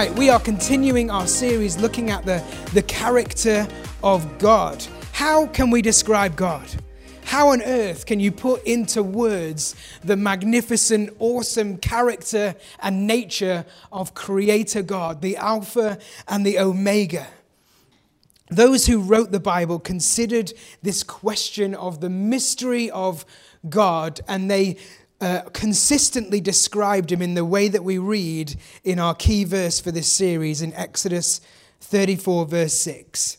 Right, we are continuing our series looking at the, the character of God. How can we describe God? How on earth can you put into words the magnificent, awesome character and nature of Creator God, the Alpha and the Omega? Those who wrote the Bible considered this question of the mystery of God and they uh, consistently described him in the way that we read in our key verse for this series in Exodus 34, verse 6.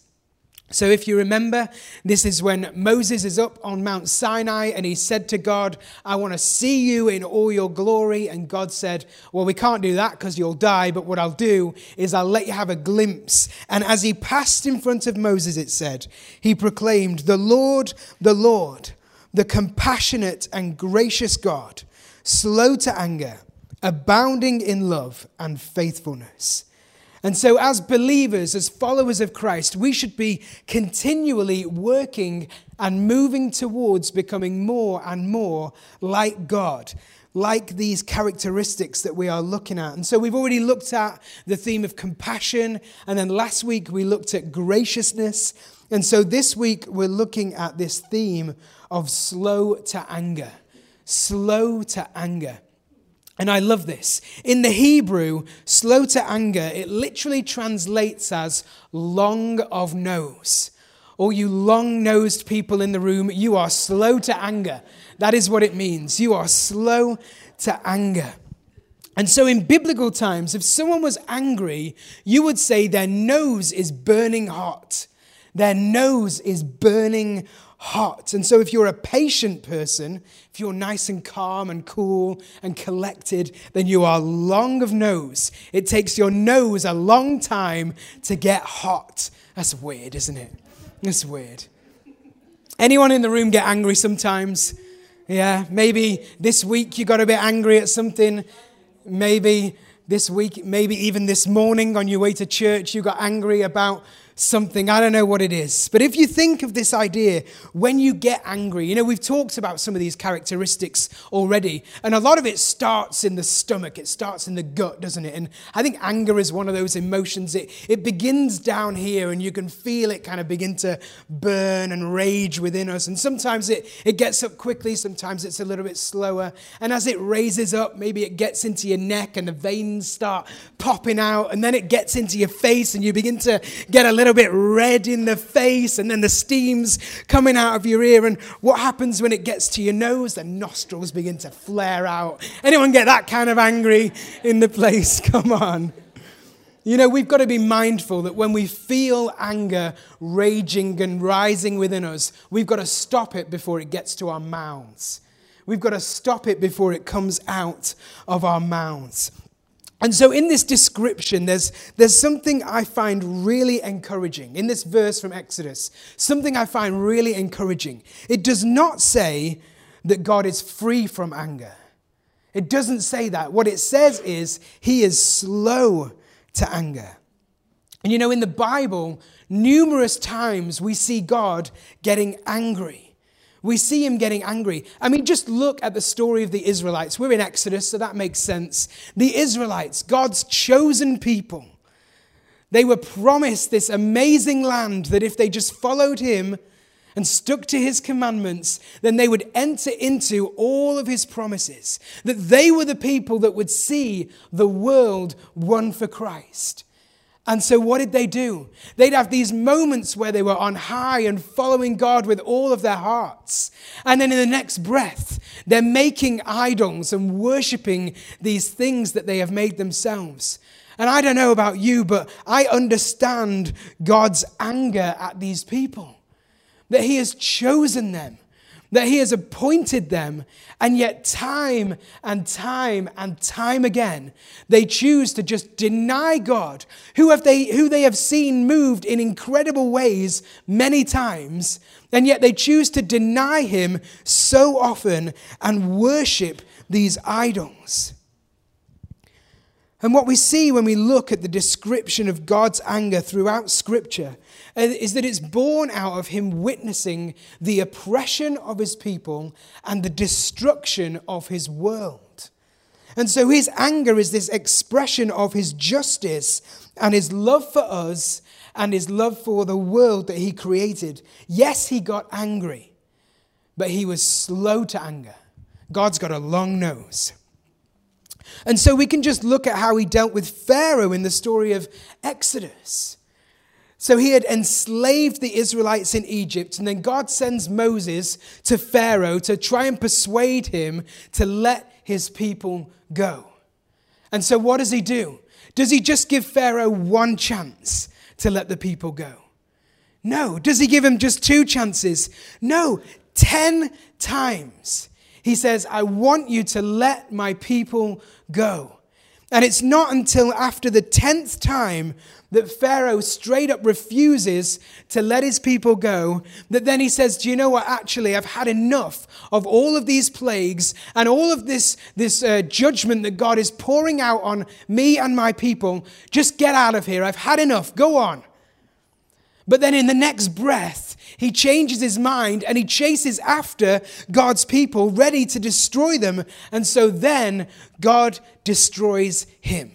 So, if you remember, this is when Moses is up on Mount Sinai and he said to God, I want to see you in all your glory. And God said, Well, we can't do that because you'll die, but what I'll do is I'll let you have a glimpse. And as he passed in front of Moses, it said, he proclaimed, The Lord, the Lord the compassionate and gracious God, slow to anger, abounding in love and faithfulness. And so, as believers, as followers of Christ, we should be continually working and moving towards becoming more and more like God, like these characteristics that we are looking at. And so, we've already looked at the theme of compassion, and then last week we looked at graciousness. And so, this week we're looking at this theme of slow to anger. Slow to anger. And I love this. In the Hebrew, slow to anger, it literally translates as long of nose. All you long nosed people in the room, you are slow to anger. That is what it means. You are slow to anger. And so, in biblical times, if someone was angry, you would say their nose is burning hot. Their nose is burning hot. And so, if you're a patient person, if you're nice and calm and cool and collected, then you are long of nose. It takes your nose a long time to get hot. That's weird, isn't it? That's weird. Anyone in the room get angry sometimes? Yeah, maybe this week you got a bit angry at something. Maybe this week, maybe even this morning on your way to church, you got angry about something. I don't know what it is. But if you think of this idea, when you get angry, you know, we've talked about some of these characteristics already, and a lot of it starts in the stomach, it starts in the gut, doesn't it? And I think anger is one of those emotions. It, it begins down here, and you can feel it kind of begin to burn and rage within us. And sometimes it, it gets up quickly, sometimes it's a little bit slower. And as it raises up, maybe it gets into your neck, and the veins start popping out, and then it gets into your face, and you begin to get a little little bit red in the face, and then the steam's coming out of your ear. And what happens when it gets to your nose? The nostrils begin to flare out. Anyone get that kind of angry in the place? Come on. You know, we've got to be mindful that when we feel anger raging and rising within us, we've got to stop it before it gets to our mouths. We've got to stop it before it comes out of our mouths. And so, in this description, there's, there's something I find really encouraging. In this verse from Exodus, something I find really encouraging. It does not say that God is free from anger. It doesn't say that. What it says is he is slow to anger. And you know, in the Bible, numerous times we see God getting angry. We see him getting angry. I mean, just look at the story of the Israelites. We're in Exodus, so that makes sense. The Israelites, God's chosen people, they were promised this amazing land that if they just followed him and stuck to his commandments, then they would enter into all of his promises. That they were the people that would see the world won for Christ. And so, what did they do? They'd have these moments where they were on high and following God with all of their hearts. And then, in the next breath, they're making idols and worshiping these things that they have made themselves. And I don't know about you, but I understand God's anger at these people, that He has chosen them that he has appointed them, and yet time and time and time again, they choose to just deny God, who, have they, who they have seen moved in incredible ways many times, and yet they choose to deny him so often and worship these idols. And what we see when we look at the description of God's anger throughout Scripture Uh, is that it's born out of Him witnessing the oppression of His people and the destruction of His world. And so his anger is this expression of his justice and his love for us and his love for the world that he created. Yes, he got angry, but he was slow to anger. God's got a long nose. And so we can just look at how he dealt with Pharaoh in the story of Exodus. So he had enslaved the Israelites in Egypt, and then God sends Moses to Pharaoh to try and persuade him to let his people go. And so what does he do? Does he just give Pharaoh one chance to let the people go? No. Does he give him just two chances? No. Ten times. He says, I want you to let my people go. And it's not until after the tenth time that Pharaoh straight up refuses to let his people go that then he says, Do you know what? Actually, I've had enough of all of these plagues and all of this, this uh, judgment that God is pouring out on me and my people. Just get out of here. I've had enough. Go on. But then in the next breath, he changes his mind and he chases after God's people, ready to destroy them. And so then God destroys him.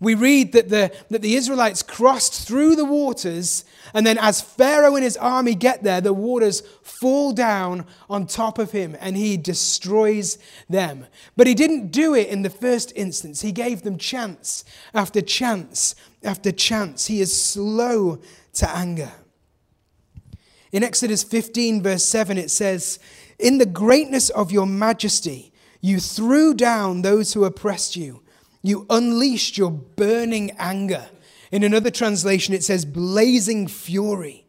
We read that the, that the Israelites crossed through the waters, and then as Pharaoh and his army get there, the waters fall down on top of him and he destroys them. But he didn't do it in the first instance, he gave them chance after chance after chance. He is slow to anger. In Exodus 15, verse 7, it says, In the greatness of your majesty, you threw down those who oppressed you. You unleashed your burning anger. In another translation, it says, blazing fury.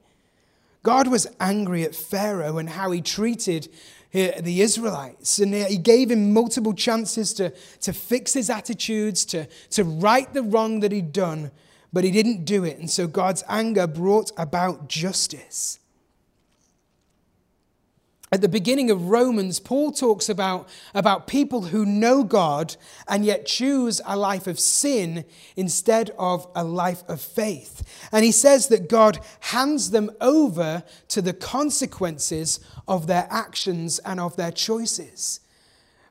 God was angry at Pharaoh and how he treated the Israelites. And he gave him multiple chances to, to fix his attitudes, to, to right the wrong that he'd done but he didn't do it. And so God's anger brought about justice. At the beginning of Romans, Paul talks about, about people who know God and yet choose a life of sin instead of a life of faith. And he says that God hands them over to the consequences of their actions and of their choices.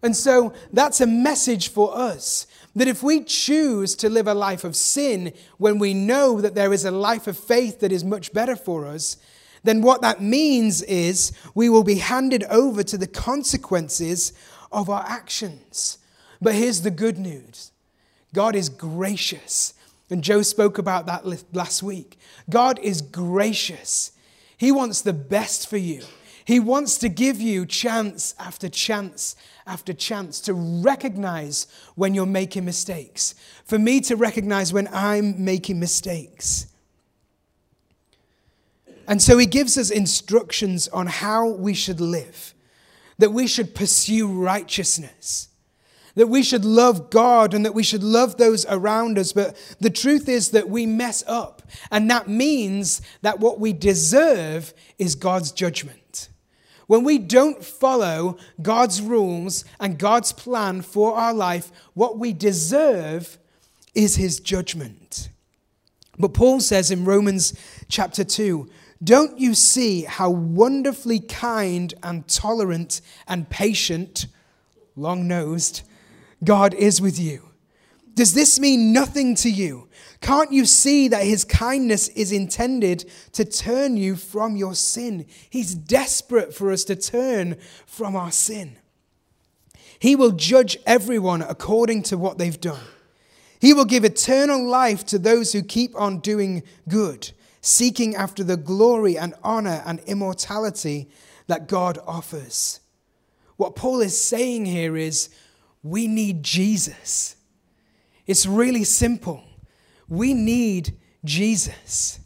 And so that's a message for us that if we choose to live a life of sin when we know that there is a life of faith that is much better for us, then what that means is we will be handed over to the consequences of our actions. But here's the good news God is gracious. And Joe spoke about that last week. God is gracious. He wants the best for you. He wants to give you chance after chance after chance to recognize when you're making mistakes, for me to recognize when I'm making mistakes. And so he gives us instructions on how we should live, that we should pursue righteousness, that we should love God and that we should love those around us. But the truth is that we mess up, and that means that what we deserve is God's judgment. When we don't follow God's rules and God's plan for our life, what we deserve is his judgment. But Paul says in Romans chapter 2 Don't you see how wonderfully kind and tolerant and patient, long nosed, God is with you? Does this mean nothing to you? Can't you see that his kindness is intended to turn you from your sin? He's desperate for us to turn from our sin. He will judge everyone according to what they've done. He will give eternal life to those who keep on doing good, seeking after the glory and honor and immortality that God offers. What Paul is saying here is we need Jesus. It's really simple. We need Jesus.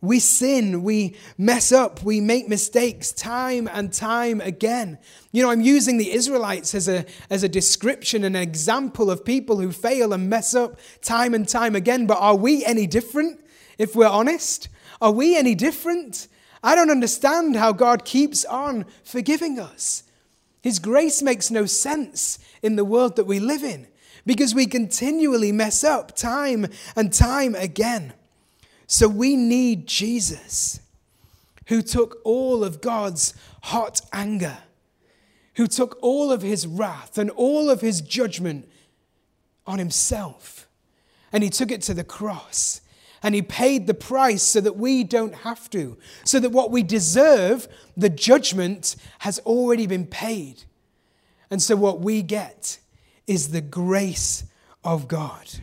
We sin, we mess up, we make mistakes time and time again. You know, I'm using the Israelites as a, as a description, an example of people who fail and mess up time and time again. But are we any different, if we're honest? Are we any different? I don't understand how God keeps on forgiving us. His grace makes no sense in the world that we live in because we continually mess up time and time again. So we need Jesus, who took all of God's hot anger, who took all of his wrath and all of his judgment on himself. And he took it to the cross. And he paid the price so that we don't have to, so that what we deserve, the judgment, has already been paid. And so what we get is the grace of God.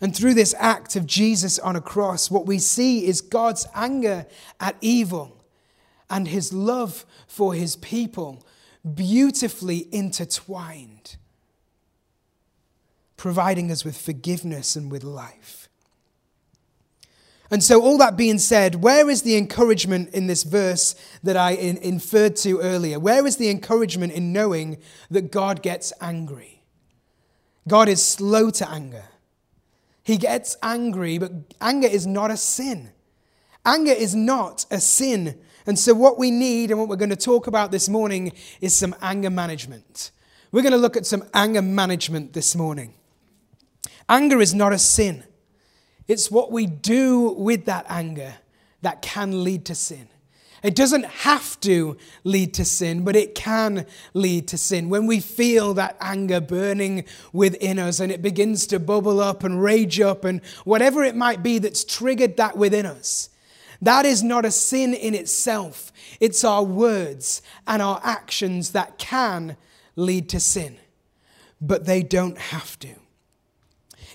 And through this act of Jesus on a cross, what we see is God's anger at evil and his love for his people beautifully intertwined, providing us with forgiveness and with life. And so, all that being said, where is the encouragement in this verse that I in, inferred to earlier? Where is the encouragement in knowing that God gets angry? God is slow to anger. He gets angry, but anger is not a sin. Anger is not a sin. And so, what we need and what we're going to talk about this morning is some anger management. We're going to look at some anger management this morning. Anger is not a sin, it's what we do with that anger that can lead to sin. It doesn't have to lead to sin, but it can lead to sin. When we feel that anger burning within us and it begins to bubble up and rage up and whatever it might be that's triggered that within us, that is not a sin in itself. It's our words and our actions that can lead to sin, but they don't have to.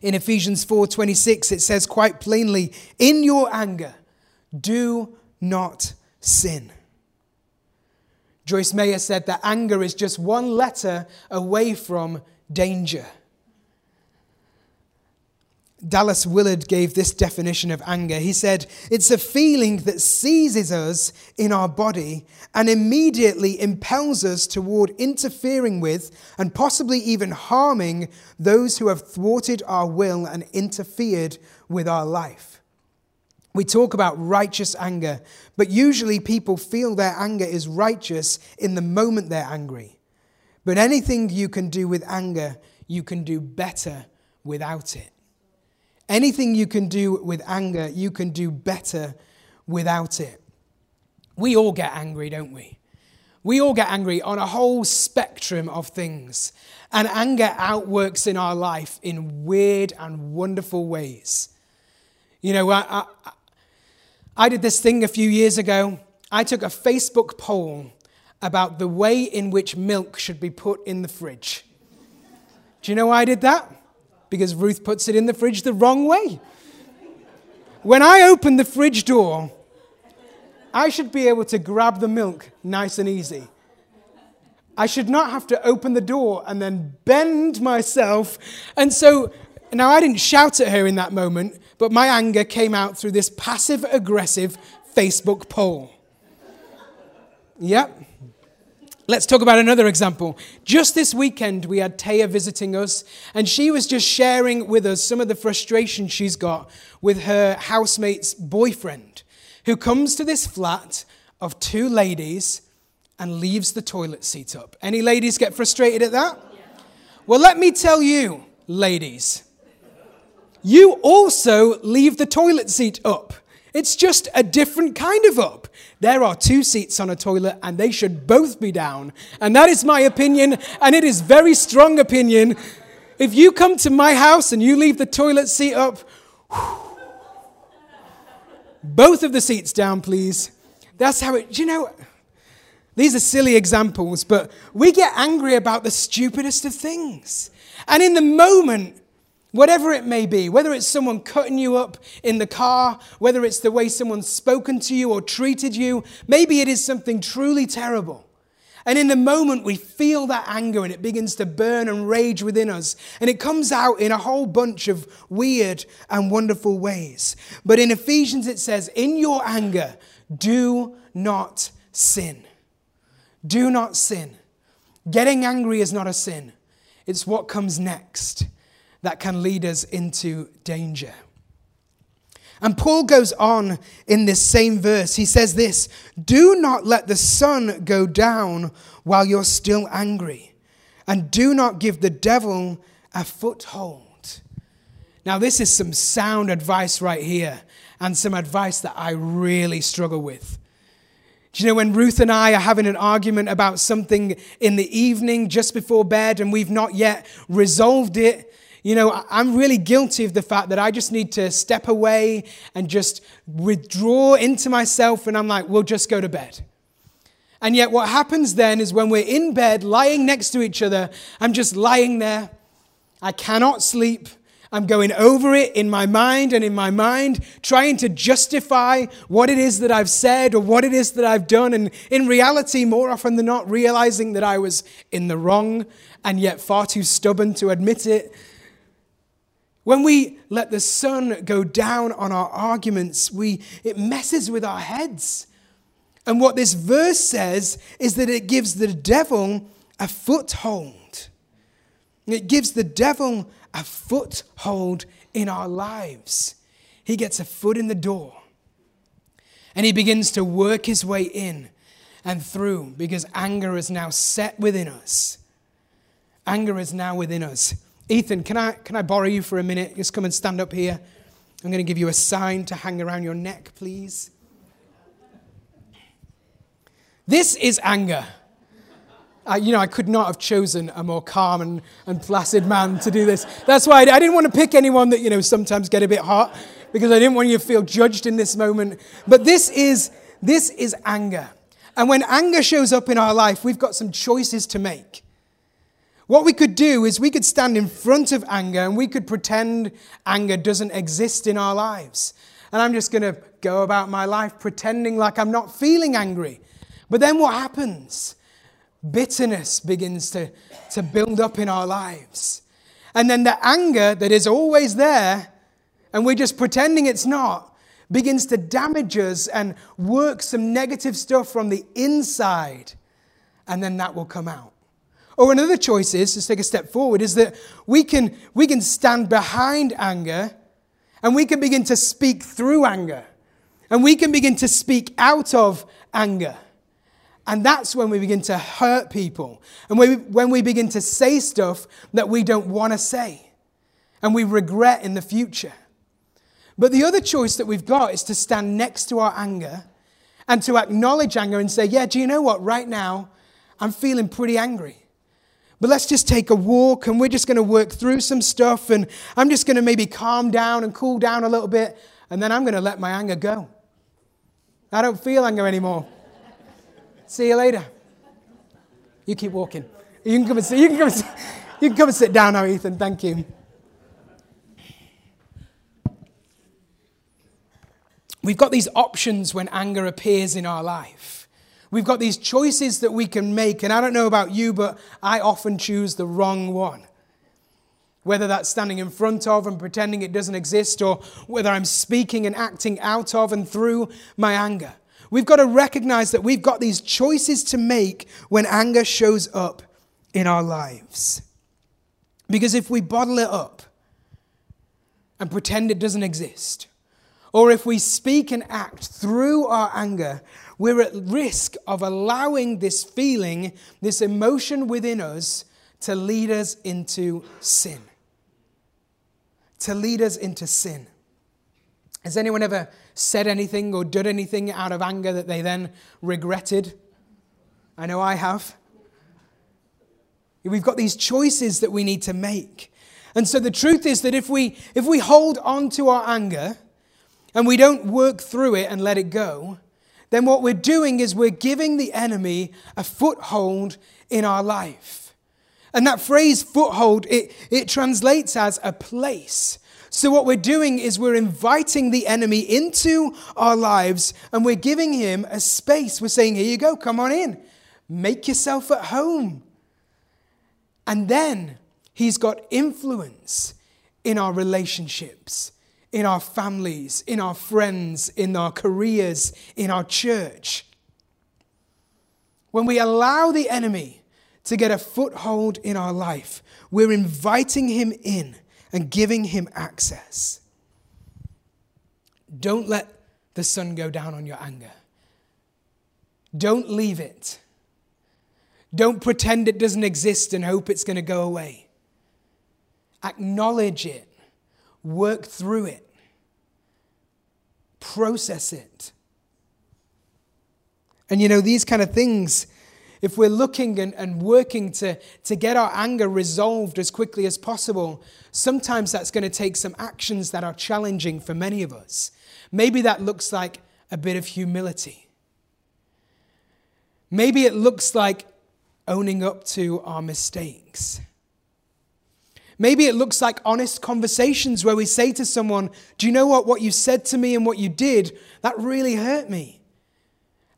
In Ephesians 4:26 it says quite plainly, "In your anger, do not sin. Joyce Meyer said that anger is just one letter away from danger. Dallas Willard gave this definition of anger. He said, It's a feeling that seizes us in our body and immediately impels us toward interfering with and possibly even harming those who have thwarted our will and interfered with our life. We talk about righteous anger, but usually people feel their anger is righteous in the moment they're angry. But anything you can do with anger, you can do better without it. Anything you can do with anger, you can do better without it. We all get angry, don't we? We all get angry on a whole spectrum of things. And anger outworks in our life in weird and wonderful ways. You know, I, I, I did this thing a few years ago. I took a Facebook poll about the way in which milk should be put in the fridge. Do you know why I did that? Because Ruth puts it in the fridge the wrong way. When I open the fridge door, I should be able to grab the milk nice and easy. I should not have to open the door and then bend myself. And so now I didn't shout at her in that moment, but my anger came out through this passive aggressive Facebook poll. Yep. Let's talk about another example. Just this weekend, we had Taya visiting us, and she was just sharing with us some of the frustration she's got with her housemate's boyfriend, who comes to this flat of two ladies and leaves the toilet seat up. Any ladies get frustrated at that? Well, let me tell you, ladies, you also leave the toilet seat up. It's just a different kind of up. There are two seats on a toilet and they should both be down. And that is my opinion, and it is very strong opinion. If you come to my house and you leave the toilet seat up, both of the seats down, please. That's how it, you know, these are silly examples, but we get angry about the stupidest of things. And in the moment, Whatever it may be, whether it's someone cutting you up in the car, whether it's the way someone's spoken to you or treated you, maybe it is something truly terrible. And in the moment, we feel that anger and it begins to burn and rage within us. And it comes out in a whole bunch of weird and wonderful ways. But in Ephesians, it says, In your anger, do not sin. Do not sin. Getting angry is not a sin, it's what comes next that can lead us into danger. And Paul goes on in this same verse. He says this Do not let the sun go down while you're still angry, and do not give the devil a foothold. Now, this is some sound advice right here, and some advice that I really struggle with. Do you know when Ruth and I are having an argument about something in the evening just before bed and we've not yet resolved it? You know, I'm really guilty of the fact that I just need to step away and just withdraw into myself and I'm like, we'll just go to bed. And yet, what happens then is when we're in bed, lying next to each other, I'm just lying there. I cannot sleep. I'm going over it in my mind and in my mind, trying to justify what it is that I've said or what it is that I've done. And in reality, more often than not, realizing that I was in the wrong and yet far too stubborn to admit it. When we let the sun go down on our arguments, we, it messes with our heads. And what this verse says is that it gives the devil a foothold. It gives the devil a foothold in our lives. He gets a foot in the door and he begins to work his way in and through because anger is now set within us. Anger is now within us. Ethan, can I, can I borrow you for a minute? Just come and stand up here. I'm going to give you a sign to hang around your neck, please. This is anger. Uh, you know, I could not have chosen a more calm and, and placid man to do this. That's why I, I didn't want to pick anyone that, you know, sometimes get a bit hot because I didn't want you to feel judged in this moment. But this is, this is anger. And when anger shows up in our life, we've got some choices to make. What we could do is we could stand in front of anger and we could pretend anger doesn't exist in our lives. And I'm just going to go about my life pretending like I'm not feeling angry. But then what happens? bitterness begins to, to build up in our lives. And then the anger that is always there, and we're just pretending it's not, begins to damage us and work some negative stuff from the inside. And then that will come out. Or another choice is, let's take a step forward, is that we can, we can stand behind anger and we can begin to speak through anger. And we can begin to speak out of anger. And that's when we begin to hurt people. And when we begin to say stuff that we don't want to say and we regret in the future. But the other choice that we've got is to stand next to our anger and to acknowledge anger and say, Yeah, do you know what? Right now, I'm feeling pretty angry. But let's just take a walk and we're just going to work through some stuff and I'm just going to maybe calm down and cool down a little bit and then I'm going to let my anger go. I don't feel anger anymore. See you later. You keep walking. You can come and. You can come and you can come and sit down now, Ethan. Thank you. We've got these options when anger appears in our life. We've got these choices that we can make, and I don't know about you, but I often choose the wrong one. Whether that's standing in front of and pretending it doesn't exist, or whether I'm speaking and acting out of and through my anger. We've got to recognize that we've got these choices to make when anger shows up in our lives. Because if we bottle it up and pretend it doesn't exist, or if we speak and act through our anger, we're at risk of allowing this feeling, this emotion within us, to lead us into sin. To lead us into sin. Has anyone ever said anything or done anything out of anger that they then regretted? I know I have. We've got these choices that we need to make. And so the truth is that if we, if we hold on to our anger and we don't work through it and let it go, then what we're doing is we're giving the enemy a foothold in our life. And that phrase foothold, it, it translates as a place. So, what we're doing is we're inviting the enemy into our lives and we're giving him a space. We're saying, Here you go, come on in, make yourself at home. And then he's got influence in our relationships, in our families, in our friends, in our careers, in our church. When we allow the enemy to get a foothold in our life, we're inviting him in and giving him access. Don't let the sun go down on your anger. Don't leave it. Don't pretend it doesn't exist and hope it's going to go away. Acknowledge it. Work through it. Process it. And you know, these kind of things, if we're looking and, and working to, to get our anger resolved as quickly as possible, sometimes that's going to take some actions that are challenging for many of us. Maybe that looks like a bit of humility. Maybe it looks like owning up to our mistakes. Maybe it looks like honest conversations where we say to someone, Do you know what? What you said to me and what you did, that really hurt me.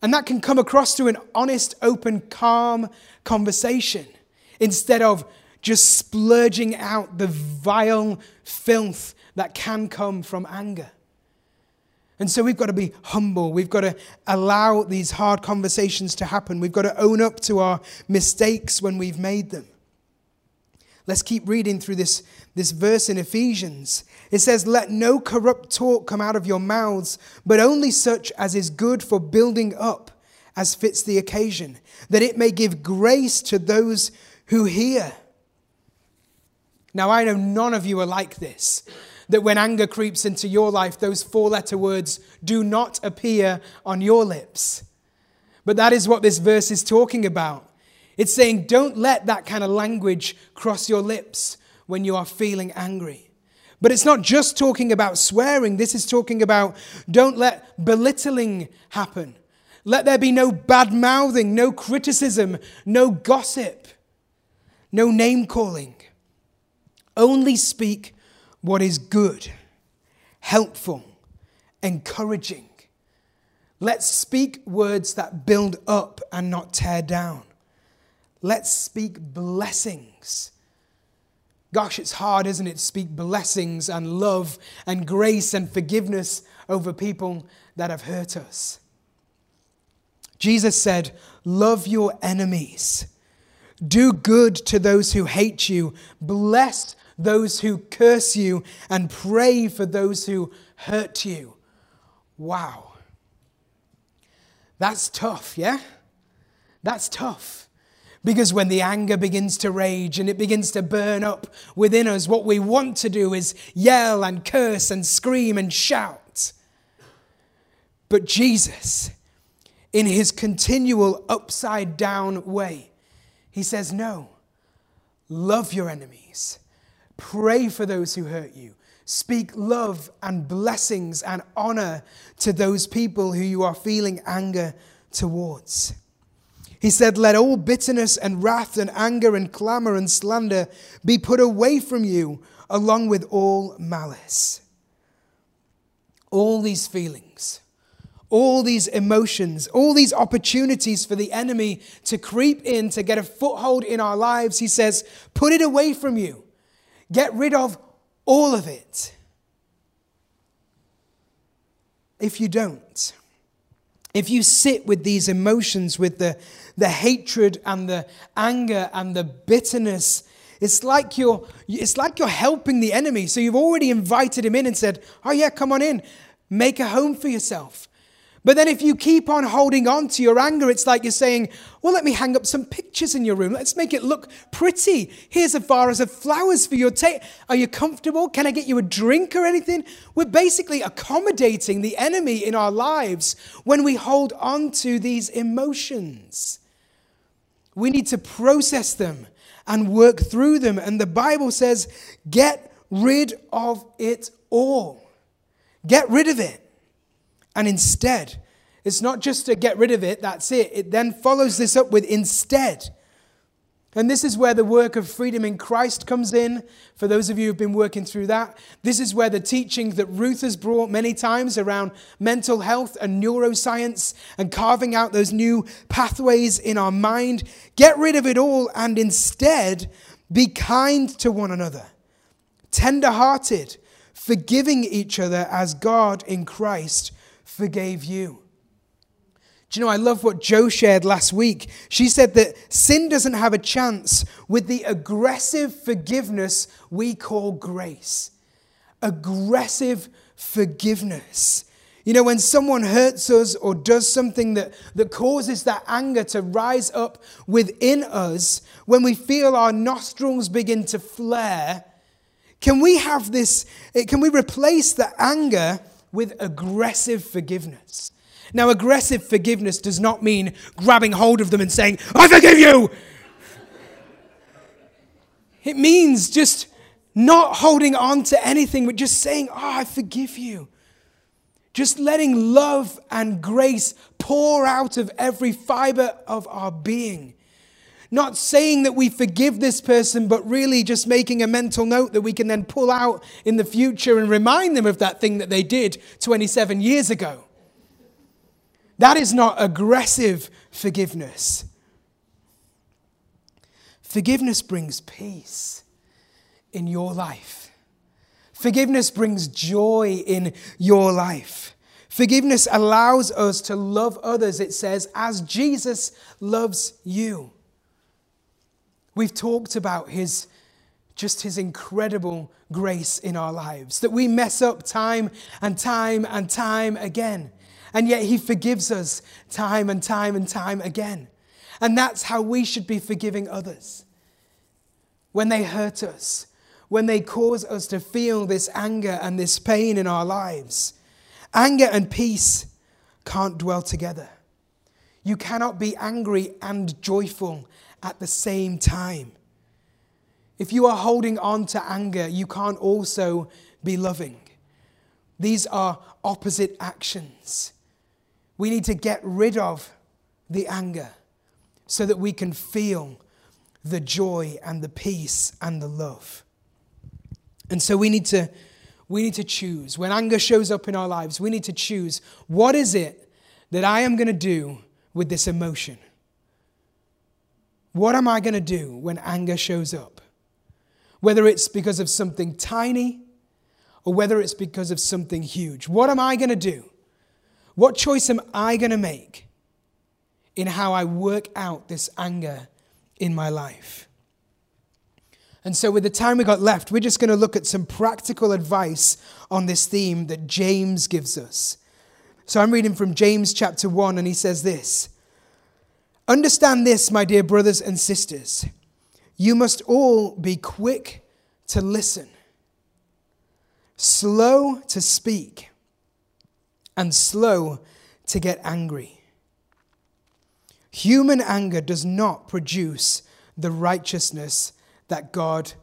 And that can come across to an honest, open, calm conversation instead of just splurging out the vile filth that can come from anger. And so we've got to be humble. We've got to allow these hard conversations to happen. We've got to own up to our mistakes when we've made them. Let's keep reading through this, this verse in Ephesians. It says, Let no corrupt talk come out of your mouths, but only such as is good for building up, as fits the occasion, that it may give grace to those who hear. Now, I know none of you are like this, that when anger creeps into your life, those four letter words do not appear on your lips. But that is what this verse is talking about. It's saying, don't let that kind of language cross your lips when you are feeling angry. But it's not just talking about swearing, this is talking about don't let belittling happen. Let there be no bad mouthing, no criticism, no gossip, no name calling. Only speak what is good, helpful, encouraging. Let's speak words that build up and not tear down. Let's speak blessings. Gosh, it's hard, isn't it, to speak blessings and love and grace and forgiveness over people that have hurt us. Jesus said, Love your enemies. Do good to those who hate you. Bless those who curse you. And pray for those who hurt you. Wow. That's tough, yeah? That's tough. Because when the anger begins to rage and it begins to burn up within us, what we want to do is yell and curse and scream and shout. But Jesus, in his continual upside down way, he says, No, love your enemies, pray for those who hurt you. Speak love and blessings and honor to those people who you are feeling anger towards. He said, Let all bitterness and wrath and anger and clamor and slander be put away from you, along with all malice. All these feelings, all these emotions, all these opportunities for the enemy to creep in, to get a foothold in our lives, he says, Put it away from you. Get rid of all of it. If you don't, if you sit with these emotions, with the, the hatred and the anger and the bitterness, it's like you're it's like you're helping the enemy. So you've already invited him in and said, "Oh yeah, come on in. Make a home for yourself." But then if you keep on holding on to your anger, it's like you're saying, well, let me hang up some pictures in your room. Let's make it look pretty. Here's a vase of flowers for your taste. Are you comfortable? Can I get you a drink or anything? We're basically accommodating the enemy in our lives when we hold on to these emotions. We need to process them and work through them. And the Bible says, get rid of it all. Get rid of it. And instead, it's not just to get rid of it, that's it. It then follows this up with instead. And this is where the work of freedom in Christ comes in. For those of you who've been working through that, this is where the teaching that Ruth has brought many times around mental health and neuroscience and carving out those new pathways in our mind. Get rid of it all and instead be kind to one another, tender hearted, forgiving each other as God in Christ forgave you. Do you know, I love what Joe shared last week. She said that sin doesn't have a chance with the aggressive forgiveness we call grace. Aggressive forgiveness. You know, when someone hurts us or does something that, that causes that anger to rise up within us, when we feel our nostrils begin to flare, can we have this, can we replace the anger with aggressive forgiveness. Now, aggressive forgiveness does not mean grabbing hold of them and saying, I forgive you. It means just not holding on to anything, but just saying, Oh, I forgive you. Just letting love and grace pour out of every fiber of our being. Not saying that we forgive this person, but really just making a mental note that we can then pull out in the future and remind them of that thing that they did 27 years ago. That is not aggressive forgiveness. Forgiveness brings peace in your life. Forgiveness brings joy in your life. Forgiveness allows us to love others, it says, as Jesus loves you. We've talked about his just his incredible grace in our lives, that we mess up time and time and time again. And yet he forgives us time and time and time again. And that's how we should be forgiving others. When they hurt us, when they cause us to feel this anger and this pain in our lives. Anger and peace can't dwell together. You cannot be angry and joyful at the same time. If you are holding on to anger, you can't also be loving. These are opposite actions. We need to get rid of the anger so that we can feel the joy and the peace and the love. And so we need to we need to choose. When anger shows up in our lives, we need to choose what is it that I am going to do with this emotion? What am I going to do when anger shows up? Whether it's because of something tiny or whether it's because of something huge. What am I going to do? What choice am I going to make in how I work out this anger in my life? And so, with the time we got left, we're just going to look at some practical advice on this theme that James gives us. So, I'm reading from James chapter 1, and he says this Understand this, my dear brothers and sisters. You must all be quick to listen, slow to speak, and slow to get angry. Human anger does not produce the righteousness that God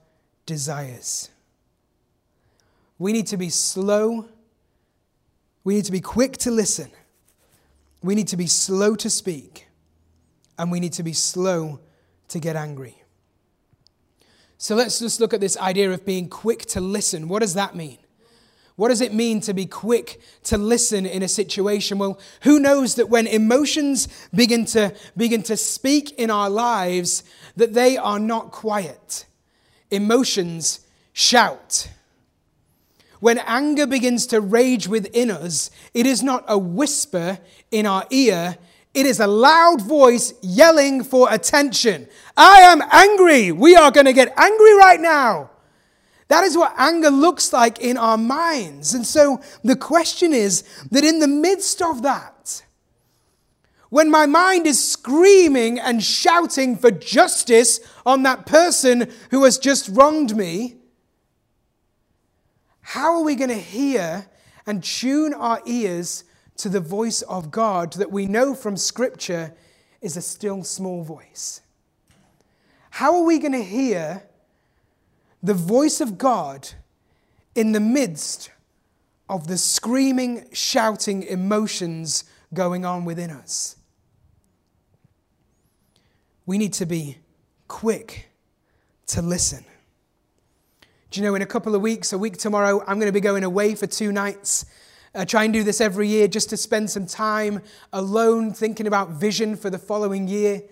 desires. We need to be slow. We need to be quick to listen. We need to be slow to speak. And we need to be slow to get angry. So let's just look at this idea of being quick to listen. What does that mean? What does it mean to be quick to listen in a situation? Well, who knows that when emotions begin to, begin to speak in our lives, that they are not quiet. Emotions shout. When anger begins to rage within us, it is not a whisper in our ear, it is a loud voice yelling for attention. I am angry. We are going to get angry right now. That is what anger looks like in our minds. And so the question is that in the midst of that, when my mind is screaming and shouting for justice on that person who has just wronged me, how are we going to hear and tune our ears to the voice of God that we know from Scripture is a still small voice? How are we going to hear the voice of God in the midst of the screaming, shouting emotions going on within us. We need to be quick to listen. Do you know, in a couple of weeks, a week tomorrow, I'm going to be going away for two nights. I try and do this every year just to spend some time alone thinking about vision for the following year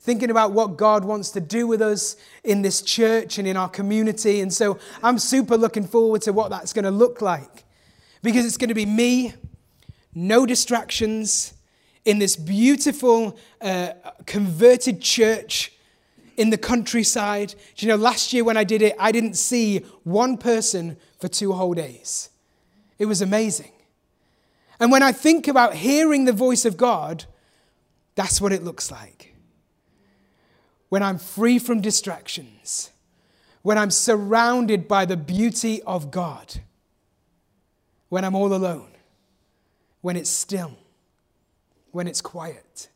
thinking about what God wants to do with us in this church and in our community. And so I'm super looking forward to what that's going to look like because it's going to be me, no distractions, in this beautiful uh, converted church in the countryside. Do you know, last year when I did it, I didn't see one person for two whole days. It was amazing. And when I think about hearing the voice of God, that's what it looks like when I'm free from distractions, when I'm surrounded by the beauty of God, when I'm all alone, when it's still. when it's quiet.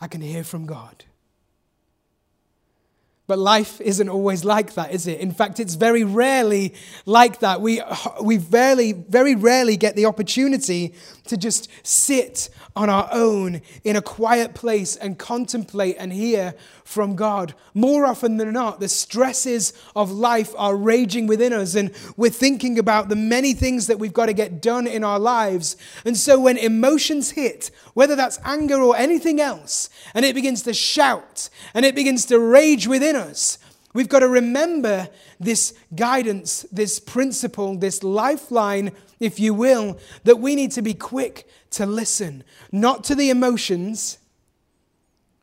I can hear from God. But life isn't always like that, is it? In fact, it's very rarely like that. We, we very, very rarely get the opportunity to just sit on our own in a quiet place and contemplate and hear from God. More often than not, the stresses of life are raging within us, and we're thinking about the many things that we've got to get done in our lives. And so, when emotions hit, whether that's anger or anything else, and it begins to shout and it begins to rage within us, we've got to remember this guidance, this principle, this lifeline, if you will, that we need to be quick to listen, not to the emotions,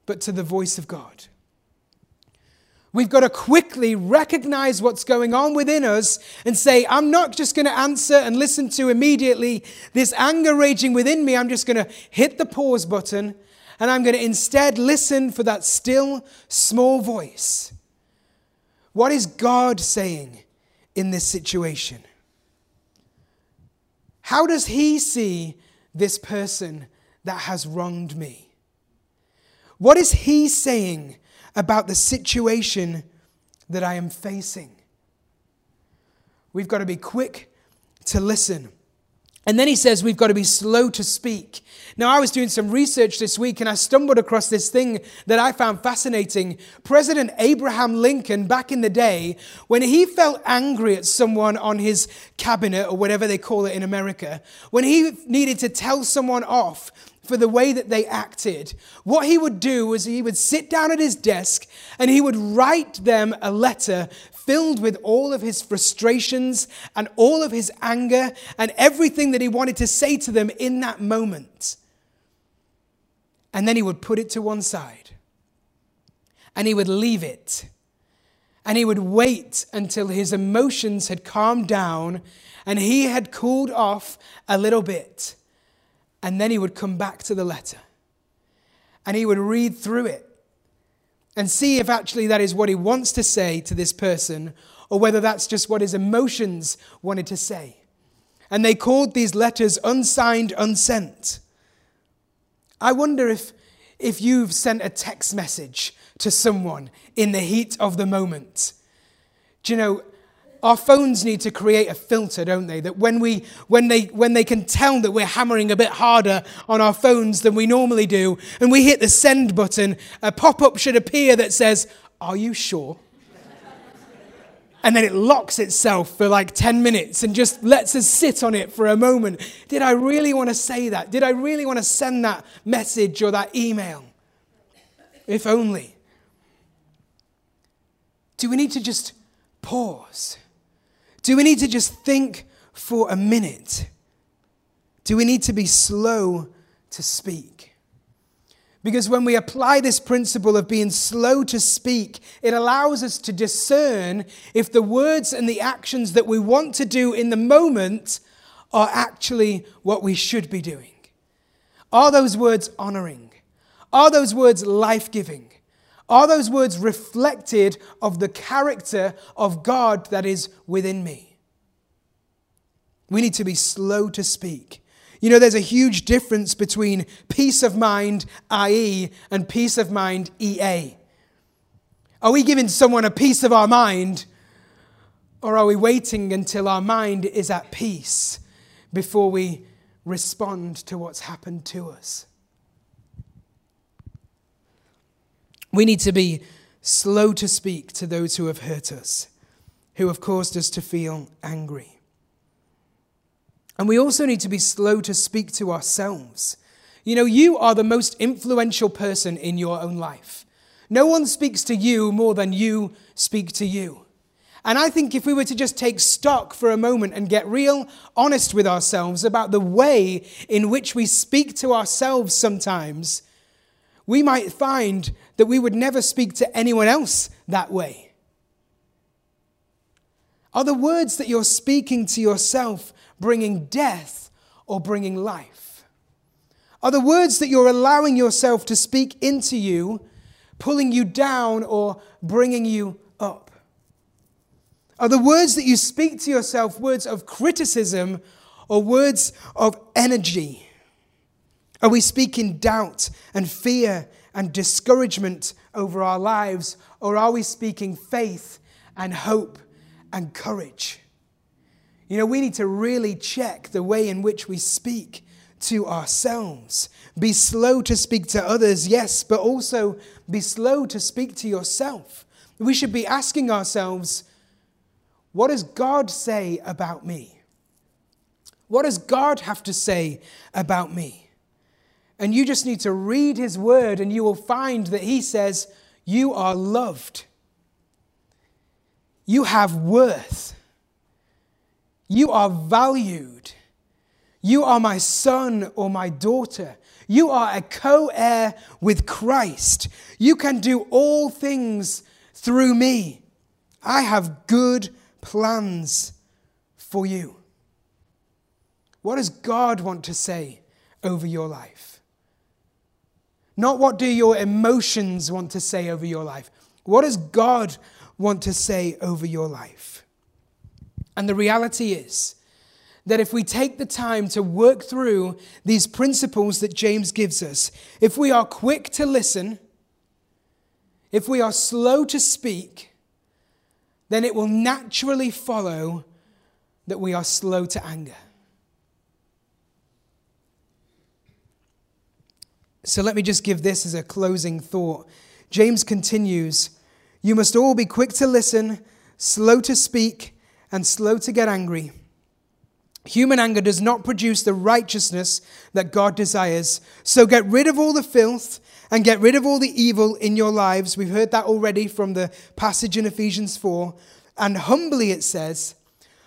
but to the voice of God. We've got to quickly recognize what's going on within us and say, I'm not just going to answer and listen to immediately this anger raging within me. I'm just going to hit the pause button and I'm going to instead listen for that still small voice. What is God saying in this situation? How does He see this person that has wronged me? What is He saying about the situation that I am facing. We've got to be quick to listen. And then he says we've got to be slow to speak. Now, I was doing some research this week and I stumbled across this thing that I found fascinating. President Abraham Lincoln, back in the day, when he felt angry at someone on his cabinet or whatever they call it in America, when he needed to tell someone off, for the way that they acted. What he would do was he would sit down at his desk and he would write them a letter filled with all of his frustrations and all of his anger and everything that he wanted to say to them in that moment. And then he would put it to one side and he would leave it. And he would wait until his emotions had calmed down and he had cooled off a little bit. And then he would come back to the letter and he would read through it and see if actually that is what he wants to say to this person or whether that's just what his emotions wanted to say. And they called these letters unsigned, unsent. I wonder if, if you've sent a text message to someone in the heat of the moment. Do you know, our phones need to create a filter, don't they? That when, we, when, they, when they can tell that we're hammering a bit harder on our phones than we normally do, and we hit the send button, a pop up should appear that says, Are you sure? and then it locks itself for like 10 minutes and just lets us sit on it for a moment. Did I really want to say that? Did I really want to send that message or that email? If only. Do we need to just pause? Do we need to just think for a minute? Do we need to be slow to speak? Because when we apply this principle of being slow to speak, it allows us to discern if the words and the actions that we want to do in the moment are actually what we should be doing. Are those words honoring? Are those words life giving? Are those words reflected of the character of God that is within me? We need to be slow to speak. You know, there's a huge difference between peace of mind, IE, and peace of mind, EA. Are we giving someone a piece of our mind, or are we waiting until our mind is at peace before we respond to what's happened to us? We need to be slow to speak to those who have hurt us, who have caused us to feel angry. And we also need to be slow to speak to ourselves. You know, you are the most influential person in your own life. No one speaks to you more than you speak to you. And I think if we were to just take stock for a moment and get real honest with ourselves about the way in which we speak to ourselves sometimes, we might find that we would never speak to anyone else that way. Are the words that you're speaking to yourself bringing death or bringing life? Are the words that you're allowing yourself to speak into you pulling you down or bringing you up? Are the words that you speak to yourself words of criticism or words of energy? Are we speaking doubt and fear and discouragement over our lives, or are we speaking faith and hope and courage? You know, we need to really check the way in which we speak to ourselves. Be slow to speak to others, yes, but also be slow to speak to yourself. We should be asking ourselves, what does God say about me? What does God have to say about me? And you just need to read his word, and you will find that he says, You are loved. You have worth. You are valued. You are my son or my daughter. You are a co heir with Christ. You can do all things through me. I have good plans for you. What does God want to say over your life? Not what do your emotions want to say over your life. What does God want to say over your life? And the reality is that if we take the time to work through these principles that James gives us, if we are quick to listen, if we are slow to speak, then it will naturally follow that we are slow to anger. So let me just give this as a closing thought. James continues You must all be quick to listen, slow to speak, and slow to get angry. Human anger does not produce the righteousness that God desires. So get rid of all the filth and get rid of all the evil in your lives. We've heard that already from the passage in Ephesians 4. And humbly, it says,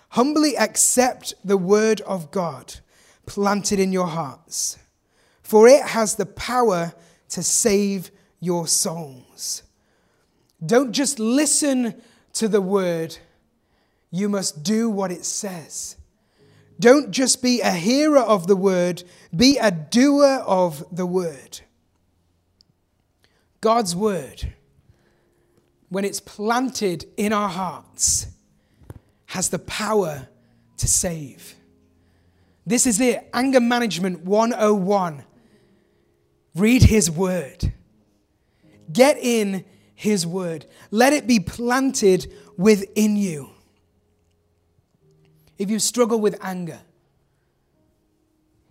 humbly accept the word of God planted in your hearts for it has the power to save your souls. Don't just listen to the word, you must do what it says. Don't just be a hearer of the word, be a doer of the word. God's word, when it's planted in our hearts, has the power to save. This is it Anger Management 101 Read His Word. Get in His Word. Let it be planted within you. If you struggle with anger,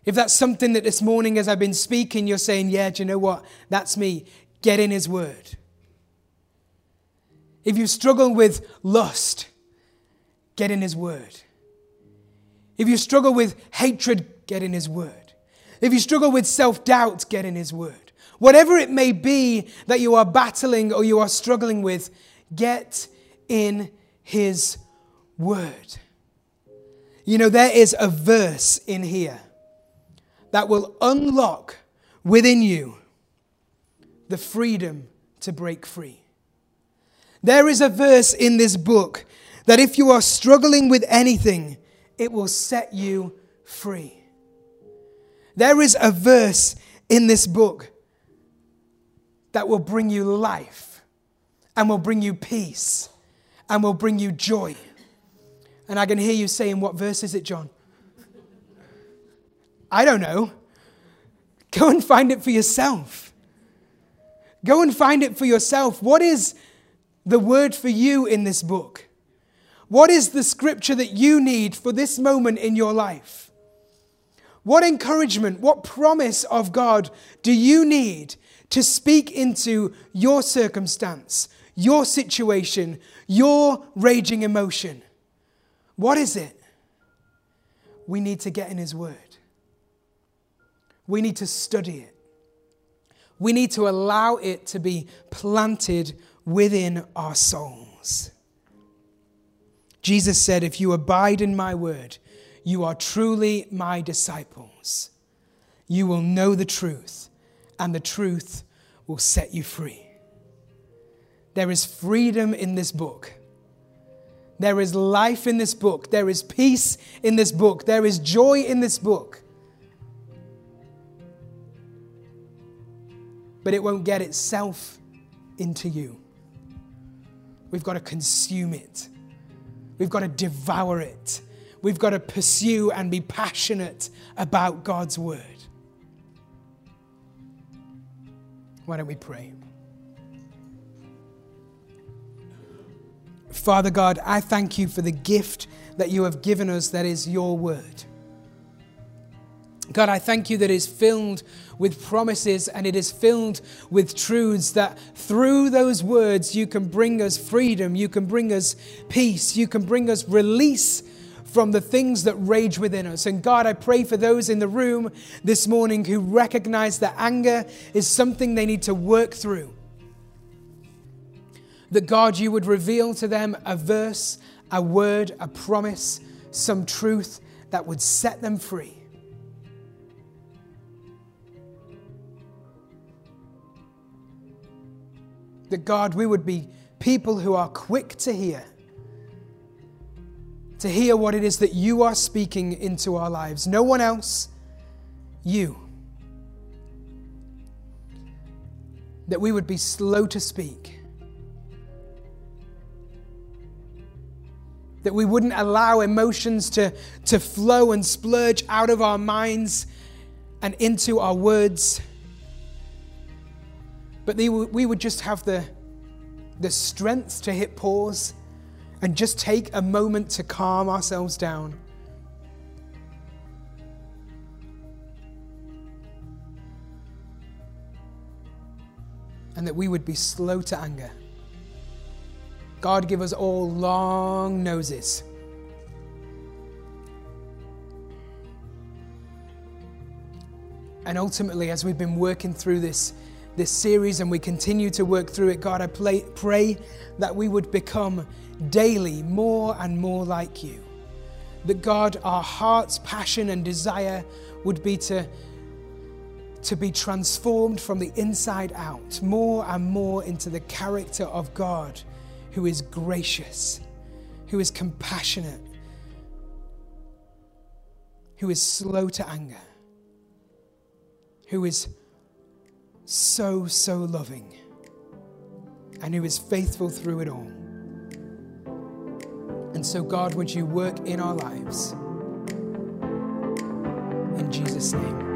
if that's something that this morning, as I've been speaking, you're saying, Yeah, do you know what? That's me. Get in His Word. If you struggle with lust, get in His Word. If you struggle with hatred, get in His Word. If you struggle with self doubt, get in His Word. Whatever it may be that you are battling or you are struggling with, get in His Word. You know, there is a verse in here that will unlock within you the freedom to break free. There is a verse in this book that if you are struggling with anything, it will set you free. There is a verse in this book that will bring you life and will bring you peace and will bring you joy. And I can hear you saying, What verse is it, John? I don't know. Go and find it for yourself. Go and find it for yourself. What is the word for you in this book? What is the scripture that you need for this moment in your life? What encouragement, what promise of God do you need to speak into your circumstance, your situation, your raging emotion? What is it? We need to get in His Word. We need to study it. We need to allow it to be planted within our souls. Jesus said, If you abide in my word, you are truly my disciples. You will know the truth, and the truth will set you free. There is freedom in this book. There is life in this book. There is peace in this book. There is joy in this book. But it won't get itself into you. We've got to consume it, we've got to devour it. We've got to pursue and be passionate about God's word. Why don't we pray? Father God, I thank you for the gift that you have given us that is your word. God, I thank you that it is filled with promises and it is filled with truths that through those words you can bring us freedom, you can bring us peace, you can bring us release from the things that rage within us. And God, I pray for those in the room this morning who recognize that anger is something they need to work through. That God, you would reveal to them a verse, a word, a promise, some truth that would set them free. That God, we would be people who are quick to hear, to hear what it is that you are speaking into our lives. No one else, you. That we would be slow to speak. That we wouldn't allow emotions to, to flow and splurge out of our minds and into our words but we would just have the, the strength to hit pause and just take a moment to calm ourselves down. And that we would be slow to anger. God, give us all long noses. And ultimately, as we've been working through this this series and we continue to work through it, God, I pray, pray that we would become daily more and more like you. That God, our heart's passion and desire would be to, to be transformed from the inside out, more and more into the character of God who is gracious, who is compassionate, who is slow to anger, who is so, so loving, and who is faithful through it all. And so, God, would you work in our lives? In Jesus' name.